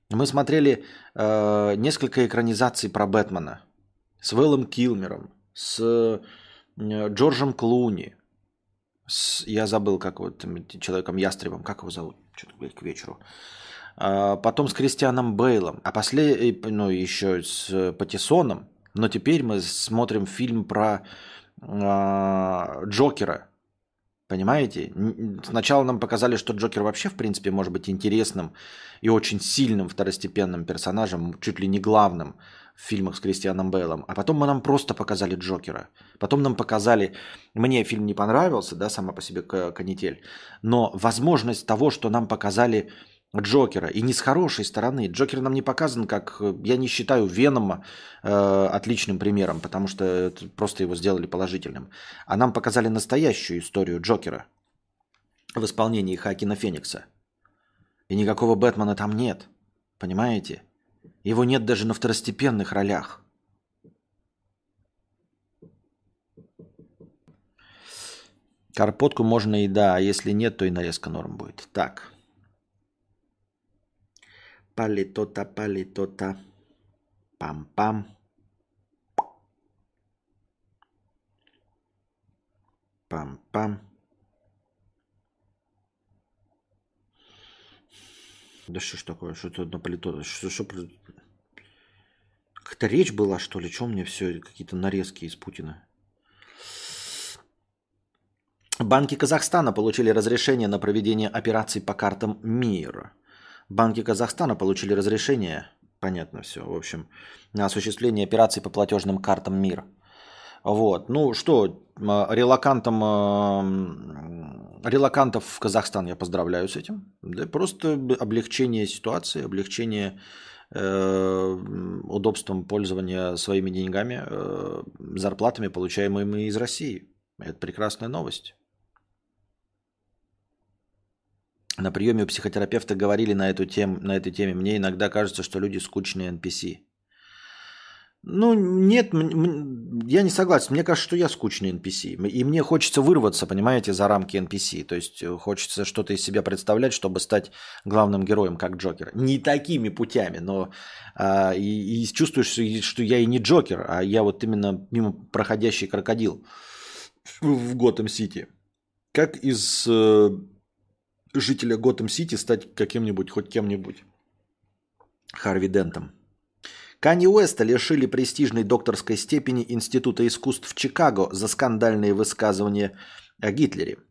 Мы смотрели э, несколько экранизаций про Бэтмена с Вэллом Килмером, с э, Джорджем Клуни, с, я забыл, как вот человеком-ястребом, как его зовут, что-то, блядь, к вечеру. А, потом с Кристианом Бейлом, а после, ну, еще с Патисоном. Но теперь мы смотрим фильм про а, Джокера. Понимаете? Сначала нам показали, что Джокер вообще, в принципе, может быть интересным и очень сильным второстепенным персонажем, чуть ли не главным в фильмах с Кристианом Бейлом. А потом мы нам просто показали Джокера. Потом нам показали... Мне фильм не понравился, да, сама по себе канитель. Но возможность того, что нам показали Джокера. И не с хорошей стороны. Джокер нам не показан как, э, я не считаю Венома э, отличным примером, потому что просто его сделали положительным. А нам показали настоящую историю Джокера в исполнении Хакина Феникса. И никакого Бэтмена там нет. Понимаете? Его нет даже на второстепенных ролях. Карпотку можно и да, а если нет, то и нарезка норм будет. Так. Палитота, палитота. Пам-пам. Пам-пам. Да что ж такое? Что тут на палито? Что, что... Как-то речь была, что ли? Чем мне все? Какие-то нарезки из Путина. Банки Казахстана получили разрешение на проведение операций по картам МИР. Банки Казахстана получили разрешение, понятно все, в общем, на осуществление операций по платежным картам МИР. Вот. Ну что, релакантам, релакантов в Казахстан я поздравляю с этим. Да, просто облегчение ситуации, облегчение э, удобством пользования своими деньгами, э, зарплатами, получаемыми из России. Это прекрасная новость. На приеме у психотерапевта говорили на, эту тем, на этой теме. Мне иногда кажется, что люди скучные NPC. Ну, нет, я не согласен. Мне кажется, что я скучный NPC. И мне хочется вырваться, понимаете, за рамки NPC. То есть э, хочется что-то из себя представлять, чтобы стать главным героем, как Джокер. Не такими путями, но а, и, и чувствуешь, что я и не Джокер, а я вот именно мимо проходящий крокодил в Готэм-Сити. Как из э, жителя Готэм-Сити стать каким-нибудь, хоть кем-нибудь. Харви Дентом. Канни Уэста лишили престижной докторской степени Института искусств в Чикаго за скандальные высказывания о Гитлере –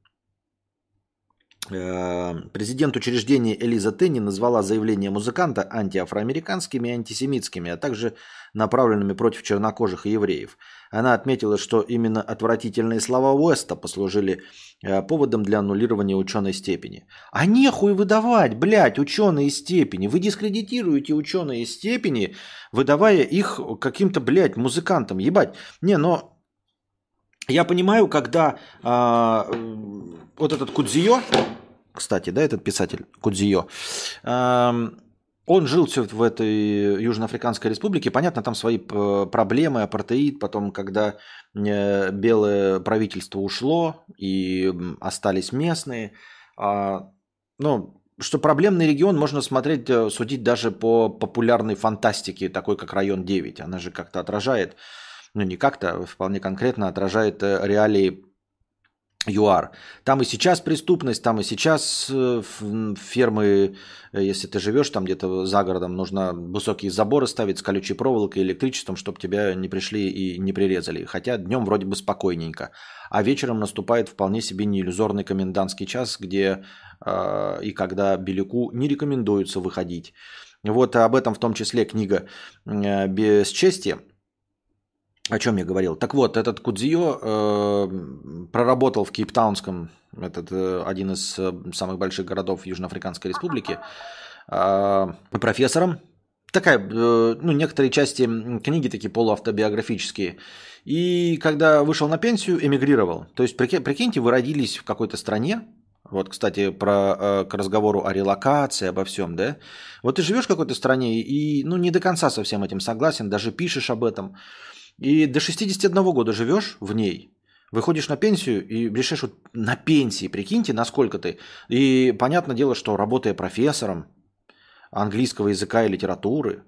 Э, президент учреждения Элиза Тенни назвала заявления музыканта антиафроамериканскими и антисемитскими, а также направленными против чернокожих и евреев. Она отметила, что именно отвратительные слова Уэста послужили э, поводом для аннулирования ученой степени. А нехуй выдавать, блядь, ученые степени. Вы дискредитируете ученые степени, выдавая их каким-то, блядь, музыкантам. Ебать. Не, но я понимаю, когда а, вот этот Кудзио, кстати, да, этот писатель Кудзио, а, он жил все в этой Южноафриканской республике. Понятно, там свои проблемы, апартеид. Потом, когда э, белое правительство ушло и остались местные. А, ну, что проблемный регион можно смотреть, э, судить даже по популярной фантастике, такой как район 9. Она же как-то отражает ну не как-то, а вполне конкретно отражает э, реалии ЮАР. Там и сейчас преступность, там и сейчас э, фермы, э, если ты живешь там где-то за городом, нужно высокие заборы ставить с колючей проволокой, электричеством, чтобы тебя не пришли и не прирезали. Хотя днем вроде бы спокойненько. А вечером наступает вполне себе неиллюзорный комендантский час, где э, и когда беляку не рекомендуется выходить. Вот об этом в том числе книга «Без чести», о чем я говорил? Так вот, этот Кудзио э, проработал в Кейптаунском, этот э, один из э, самых больших городов Южноафриканской республики, э, профессором такая, э, ну, некоторые части книги такие полуавтобиографические. И когда вышел на пенсию, эмигрировал. То есть, прикиньте, вы родились в какой-то стране, вот, кстати, про, э, к разговору о релокации, обо всем, да? Вот ты живешь в какой-то стране и, ну, не до конца со всем этим согласен, даже пишешь об этом. И до 61 года живешь в ней, выходишь на пенсию и решишь вот на пенсии, прикиньте, насколько ты. И понятное дело, что работая профессором английского языка и литературы,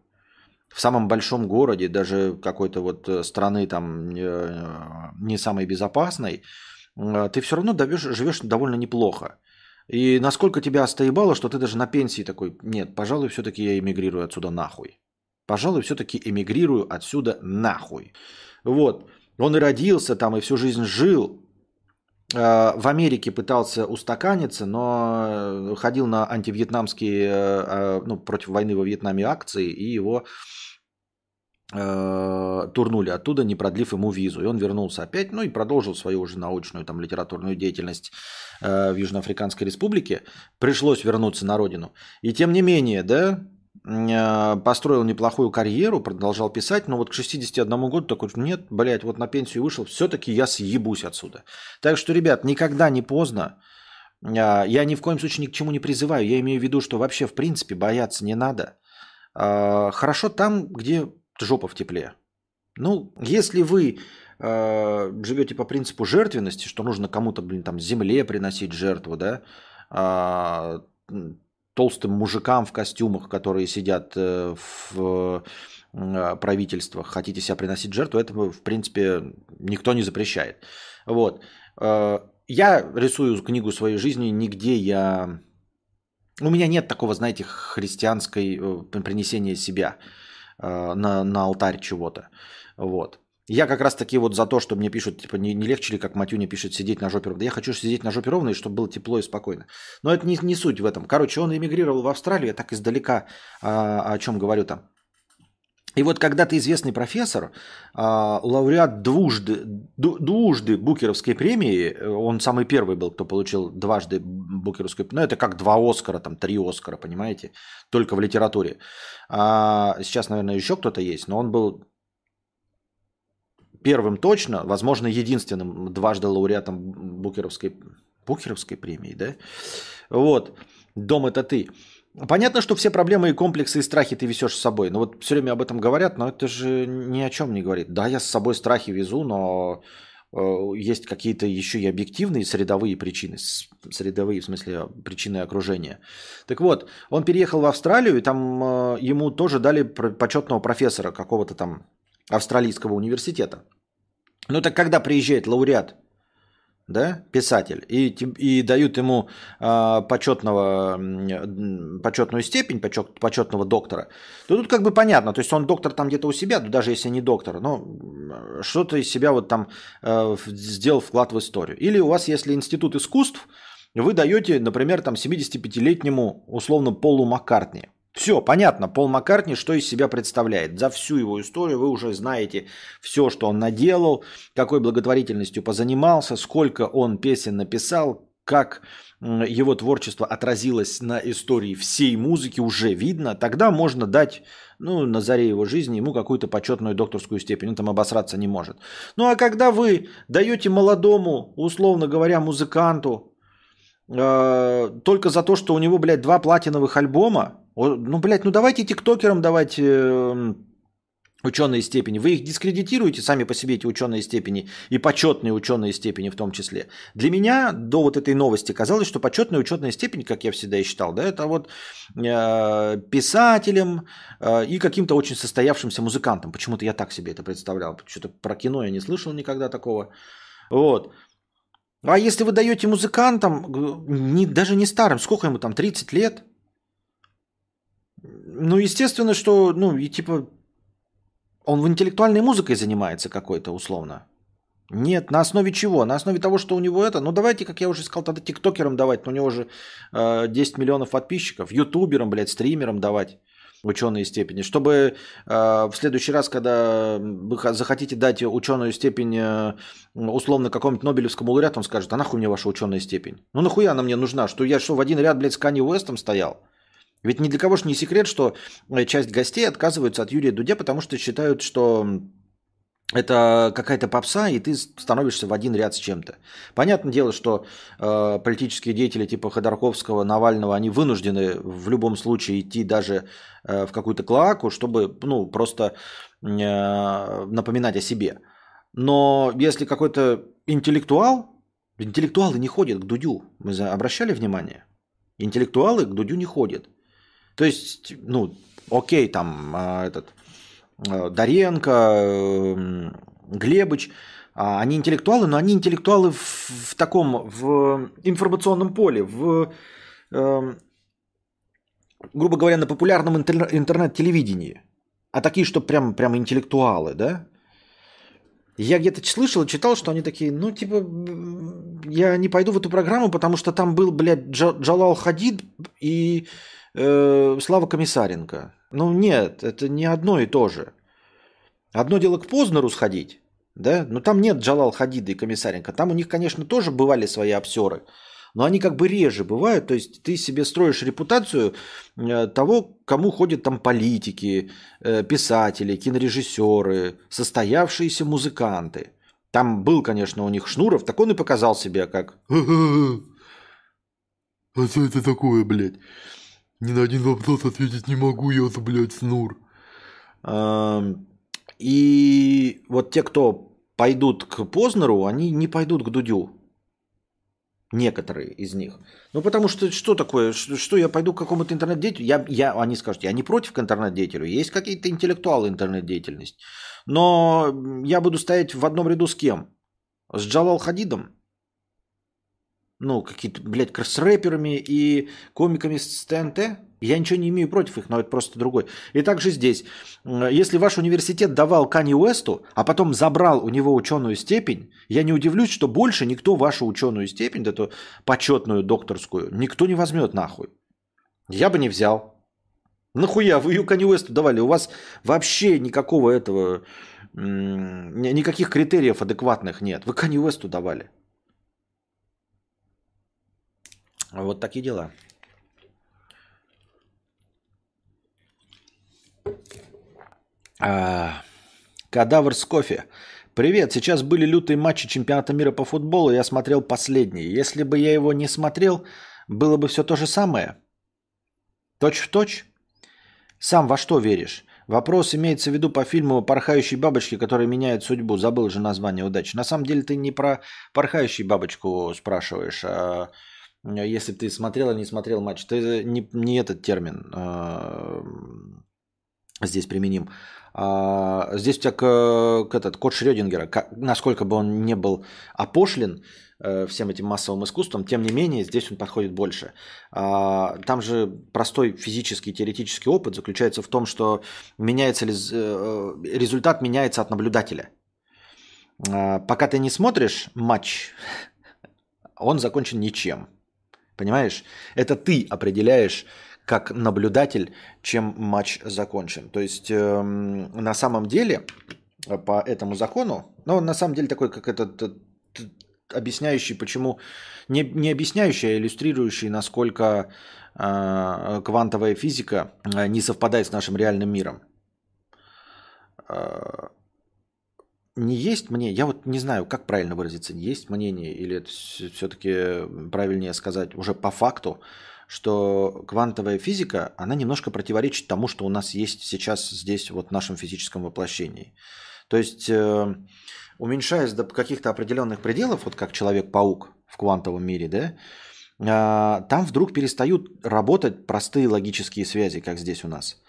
в самом большом городе, даже какой-то вот э, страны там э, не самой безопасной, э, ты все равно довешь, живешь довольно неплохо. И насколько тебя остоебало, что ты даже на пенсии такой, нет, пожалуй, все-таки я эмигрирую отсюда нахуй. Пожалуй, все-таки эмигрирую отсюда нахуй. Вот. Он и родился там, и всю жизнь жил. В Америке пытался устаканиться, но ходил на антивьетнамские, ну, против войны во Вьетнаме акции, и его Э, турнули оттуда, не продлив ему визу. И он вернулся опять, ну и продолжил свою уже научную там литературную деятельность э, в Южноафриканской Республике. Пришлось вернуться на родину. И тем не менее, да, э, построил неплохую карьеру, продолжал писать, но вот к 61 году такой, нет, блядь, вот на пенсию вышел, все-таки я съебусь отсюда. Так что, ребят, никогда не поздно. Я ни в коем случае ни к чему не призываю. Я имею в виду, что вообще в принципе бояться не надо. Хорошо там, где жопа в тепле. Ну, если вы живете по принципу жертвенности, что нужно кому-то, блин, там, земле приносить жертву, да, толстым мужикам в костюмах, которые сидят э, в э, правительствах, хотите себя приносить жертву, этого, в принципе, никто не запрещает. Вот. Э, я рисую книгу своей жизни, нигде я... У меня нет такого, знаете, христианской принесения себя. На, на алтарь чего-то. Вот. Я как раз таки вот за то, что мне пишут, типа, не, не легче ли, как Матюня пишет, сидеть на жопе ровно. Да я хочу сидеть на жопе ровно, и чтобы было тепло и спокойно. Но это не, не суть в этом. Короче, он эмигрировал в Австралию, я так издалека а, о чем говорю там. И вот когда ты известный профессор, а, лауреат двужды, двужды Букеровской премии, он самый первый был, кто получил дважды Букеровскую премию, ну это как два Оскара, там три Оскара, понимаете, только в литературе. А сейчас, наверное, еще кто-то есть, но он был первым точно, возможно, единственным дважды лауреатом Букеровской, Букеровской премии, да? Вот, «Дом – это ты». Понятно, что все проблемы и комплексы и страхи ты везешь с собой. Но вот все время об этом говорят, но это же ни о чем не говорит. Да, я с собой страхи везу, но э, есть какие-то еще и объективные средовые причины. Средовые, в смысле, причины окружения. Так вот, он переехал в Австралию, и там э, ему тоже дали почетного профессора какого-то там австралийского университета. Ну так когда приезжает лауреат да, писатель, и, и дают ему э, почетного, почетную степень, почет, почетного доктора, то тут как бы понятно, то есть он доктор там где-то у себя, даже если не доктор, но что-то из себя вот там э, сделал вклад в историю. Или у вас, если институт искусств, вы даете, например, там 75-летнему условно Полу Маккартни – все, понятно, Пол Маккартни что из себя представляет. За всю его историю вы уже знаете все, что он наделал, какой благотворительностью позанимался, сколько он песен написал, как его творчество отразилось на истории всей музыки, уже видно. Тогда можно дать, ну, на заре его жизни ему какую-то почетную докторскую степень. Он там обосраться не может. Ну, а когда вы даете молодому, условно говоря, музыканту, э, только за то, что у него, блядь, два платиновых альбома, ну, блядь, ну давайте тиктокерам давать э, ученые степени. Вы их дискредитируете сами по себе, эти ученые степени, и почетные ученые степени в том числе. Для меня до вот этой новости казалось, что почетная ученая степень, как я всегда и считал, да, это вот э, писателям э, и каким-то очень состоявшимся музыкантам. Почему-то я так себе это представлял. Что-то про кино я не слышал никогда такого. Вот. А если вы даете музыкантам, не, даже не старым, сколько ему там, 30 лет, ну, естественно, что, ну, и типа, он в интеллектуальной музыкой занимается какой-то, условно. Нет, на основе чего? На основе того, что у него это. Ну, давайте, как я уже сказал, тогда тиктокерам давать. Но у него же э, 10 миллионов подписчиков. Ютуберам, блядь, стримерам давать ученые степени. Чтобы э, в следующий раз, когда вы захотите дать ученую степень э, условно какому-нибудь Нобелевскому лауреату, он скажет, а нахуй мне ваша ученая степень? Ну, нахуя она мне нужна? Что я что, в один ряд, блядь, с Канни Уэстом стоял? Ведь ни для кого же не секрет, что э, часть гостей отказываются от Юрия Дудя, потому что считают, что это какая-то попса, и ты становишься в один ряд с чем-то. Понятное дело, что э, политические деятели типа Ходорковского, Навального, они вынуждены в любом случае идти даже э, в какую-то клоаку, чтобы ну, просто э, напоминать о себе. Но если какой-то интеллектуал, интеллектуалы не ходят к Дудю, мы обращали внимание? Интеллектуалы к Дудю не ходят. То есть, ну, окей, там э, этот Э, Даренко, эм, Глебыч, а, они интеллектуалы, но они интеллектуалы в, в таком, в информационном поле, в, э, грубо говоря, на популярном интернет-телевидении. А такие, что прям, прям интеллектуалы, да? Я где-то слышал и читал, что они такие, ну, типа, я не пойду в эту программу, потому что там был, блядь, Джалал Хадид и э, Слава Комиссаренко. Ну нет, это не одно и то же. Одно дело к Познеру сходить, да, но там нет Джалал Хадида и Комиссаренко. Там у них, конечно, тоже бывали свои обсеры, но они как бы реже бывают. То есть ты себе строишь репутацию э, того, кому ходят там политики, э, писатели, кинорежиссеры, состоявшиеся музыканты. Там был, конечно, у них Шнуров, так он и показал себя как... А что это такое, блядь? Ни на один вопрос ответить не могу, я, блядь, снур. И вот те, кто пойдут к Познеру, они не пойдут к Дудю. Некоторые из них. Ну, потому что что такое? Что, что я пойду к какому-то интернет-деятелю? Я, я, они скажут, я не против интернет-деятелю. Есть какие-то интеллектуалы интернет-деятельность. Но я буду стоять в одном ряду с кем? С Джалал Хадидом? Ну, какие-то, блядь, с рэперами и комиками с ТНТ. Я ничего не имею против их, но это просто другой. И также здесь. Если ваш университет давал Кани Уэсту, а потом забрал у него ученую степень, я не удивлюсь, что больше никто вашу ученую степень, эту почетную докторскую, никто не возьмет нахуй. Я бы не взял. Нахуя вы ее Кани Уэсту давали? У вас вообще никакого этого, никаких критериев адекватных нет. Вы Кани Уэсту давали. Вот такие дела. А, кадавр с кофе. Привет, сейчас были лютые матчи чемпионата мира по футболу, я смотрел последний. Если бы я его не смотрел, было бы все то же самое. Точь в точь. Сам во что веришь? Вопрос имеется в виду по фильму «Порхающие бабочки», которые меняют судьбу. Забыл же название удачи. На самом деле ты не про порхающую бабочку спрашиваешь, а если бы ты смотрел или не смотрел матч, ты не, не этот термин э, здесь применим. А, здесь у тебя к, к этот, код Шрёдингера, как, насколько бы он не был опошлен э, всем этим массовым искусством, тем не менее здесь он подходит больше. А, там же простой физический теоретический опыт заключается в том, что меняется ли, э, результат меняется от наблюдателя. А, пока ты не смотришь матч, он закончен ничем. Понимаешь? Это ты определяешь как наблюдатель, чем матч закончен. То есть э, на самом деле э, по этому закону, ну на самом деле такой как этот объясняющий, почему не, не объясняющий, а иллюстрирующий, насколько э, квантовая физика э, не совпадает с нашим реальным миром. Э, не есть мне, я вот не знаю, как правильно выразиться, не есть мнение, или все-таки правильнее сказать уже по факту, что квантовая физика, она немножко противоречит тому, что у нас есть сейчас здесь вот в нашем физическом воплощении. То есть, э, уменьшаясь до каких-то определенных пределов, вот как Человек-паук в квантовом мире, да, э, там вдруг перестают работать простые логические связи, как здесь у нас.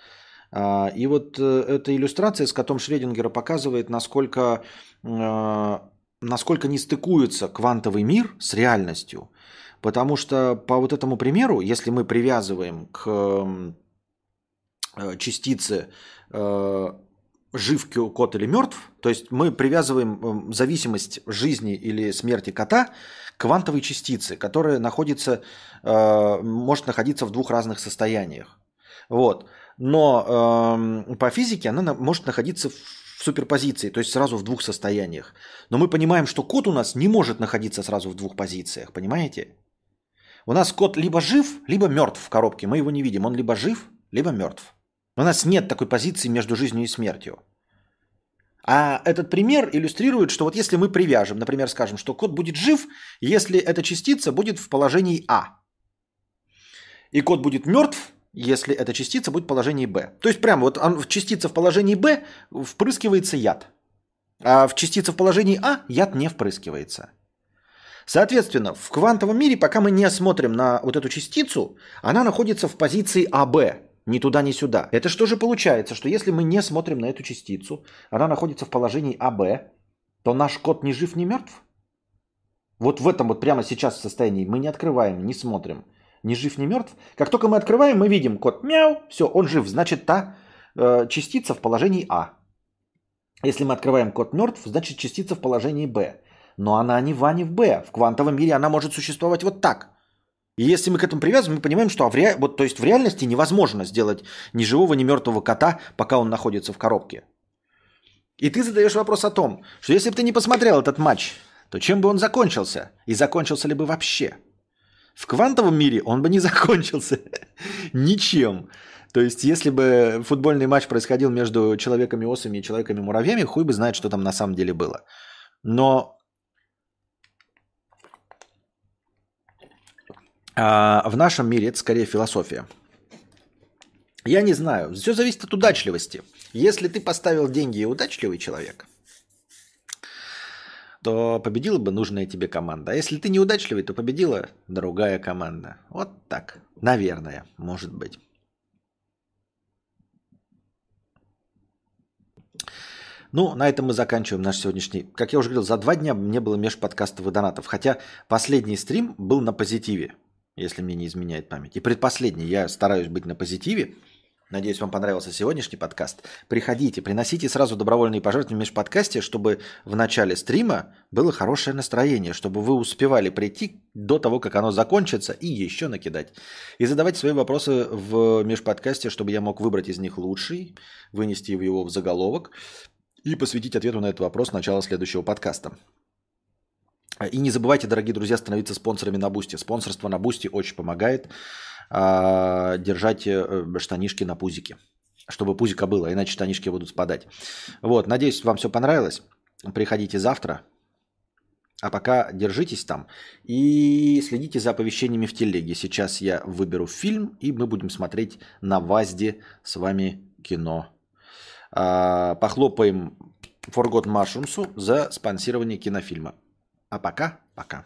А, и вот э, эта иллюстрация с котом Шредингера показывает, насколько, э, насколько не стыкуется квантовый мир с реальностью. Потому что по вот этому примеру, если мы привязываем к э, частице жив кот или мертв, то есть мы привязываем зависимость жизни или смерти кота к квантовой частице, которая находится, может находиться в двух разных состояниях. Вот но э, по физике она может находиться в суперпозиции, то есть сразу в двух состояниях. Но мы понимаем, что код у нас не может находиться сразу в двух позициях, понимаете? У нас кот либо жив, либо мертв в коробке. Мы его не видим. Он либо жив, либо мертв. У нас нет такой позиции между жизнью и смертью. А этот пример иллюстрирует, что вот если мы привяжем, например, скажем, что код будет жив, если эта частица будет в положении А. И код будет мертв, если эта частица будет в положении Б. То есть прямо вот он, частица в положении Б впрыскивается яд. А в частице в положении А яд не впрыскивается. Соответственно, в квантовом мире, пока мы не смотрим на вот эту частицу, она находится в позиции АБ. Ни туда, ни сюда. Это что же получается, что если мы не смотрим на эту частицу, она находится в положении АБ, то наш код ни жив, ни мертв? Вот в этом вот прямо сейчас состоянии мы не открываем, не смотрим. Ни жив, ни мертв. Как только мы открываем, мы видим код мяу, все, он жив. Значит, та э, частица в положении А. Если мы открываем код мертв, значит частица в положении Б. Но она не в А, не в Б. В квантовом мире она может существовать вот так. И если мы к этому привязываем, мы понимаем, что в, ре... вот, то есть в реальности невозможно сделать ни живого, ни мертвого кота, пока он находится в коробке. И ты задаешь вопрос о том, что если бы ты не посмотрел этот матч, то чем бы он закончился? И закончился ли бы вообще? В квантовом мире он бы не закончился ничем. То есть, если бы футбольный матч происходил между человеками-осами и человеками-муравьями, хуй бы знает, что там на самом деле было. Но А в нашем мире это скорее философия. Я не знаю. Все зависит от удачливости. Если ты поставил деньги и удачливый человек, то победила бы нужная тебе команда. А если ты неудачливый, то победила другая команда. Вот так. Наверное, может быть. Ну, на этом мы заканчиваем наш сегодняшний... Как я уже говорил, за два дня не было межподкастов и донатов. Хотя последний стрим был на позитиве если мне не изменяет память. И предпоследний, я стараюсь быть на позитиве. Надеюсь, вам понравился сегодняшний подкаст. Приходите, приносите сразу добровольные пожертвования в межподкасте, чтобы в начале стрима было хорошее настроение, чтобы вы успевали прийти до того, как оно закончится, и еще накидать. И задавайте свои вопросы в межподкасте, чтобы я мог выбрать из них лучший, вынести его в заголовок и посвятить ответу на этот вопрос начала следующего подкаста. И не забывайте, дорогие друзья, становиться спонсорами на Бусти. Спонсорство на Бусти очень помогает а, держать э, штанишки на пузике. Чтобы пузика было, иначе штанишки будут спадать. Вот, надеюсь, вам все понравилось. Приходите завтра. А пока держитесь там и следите за оповещениями в телеге. Сейчас я выберу фильм, и мы будем смотреть на WASD е с вами кино. А, похлопаем Forgot Mushrooms за спонсирование кинофильма. А пока, пока.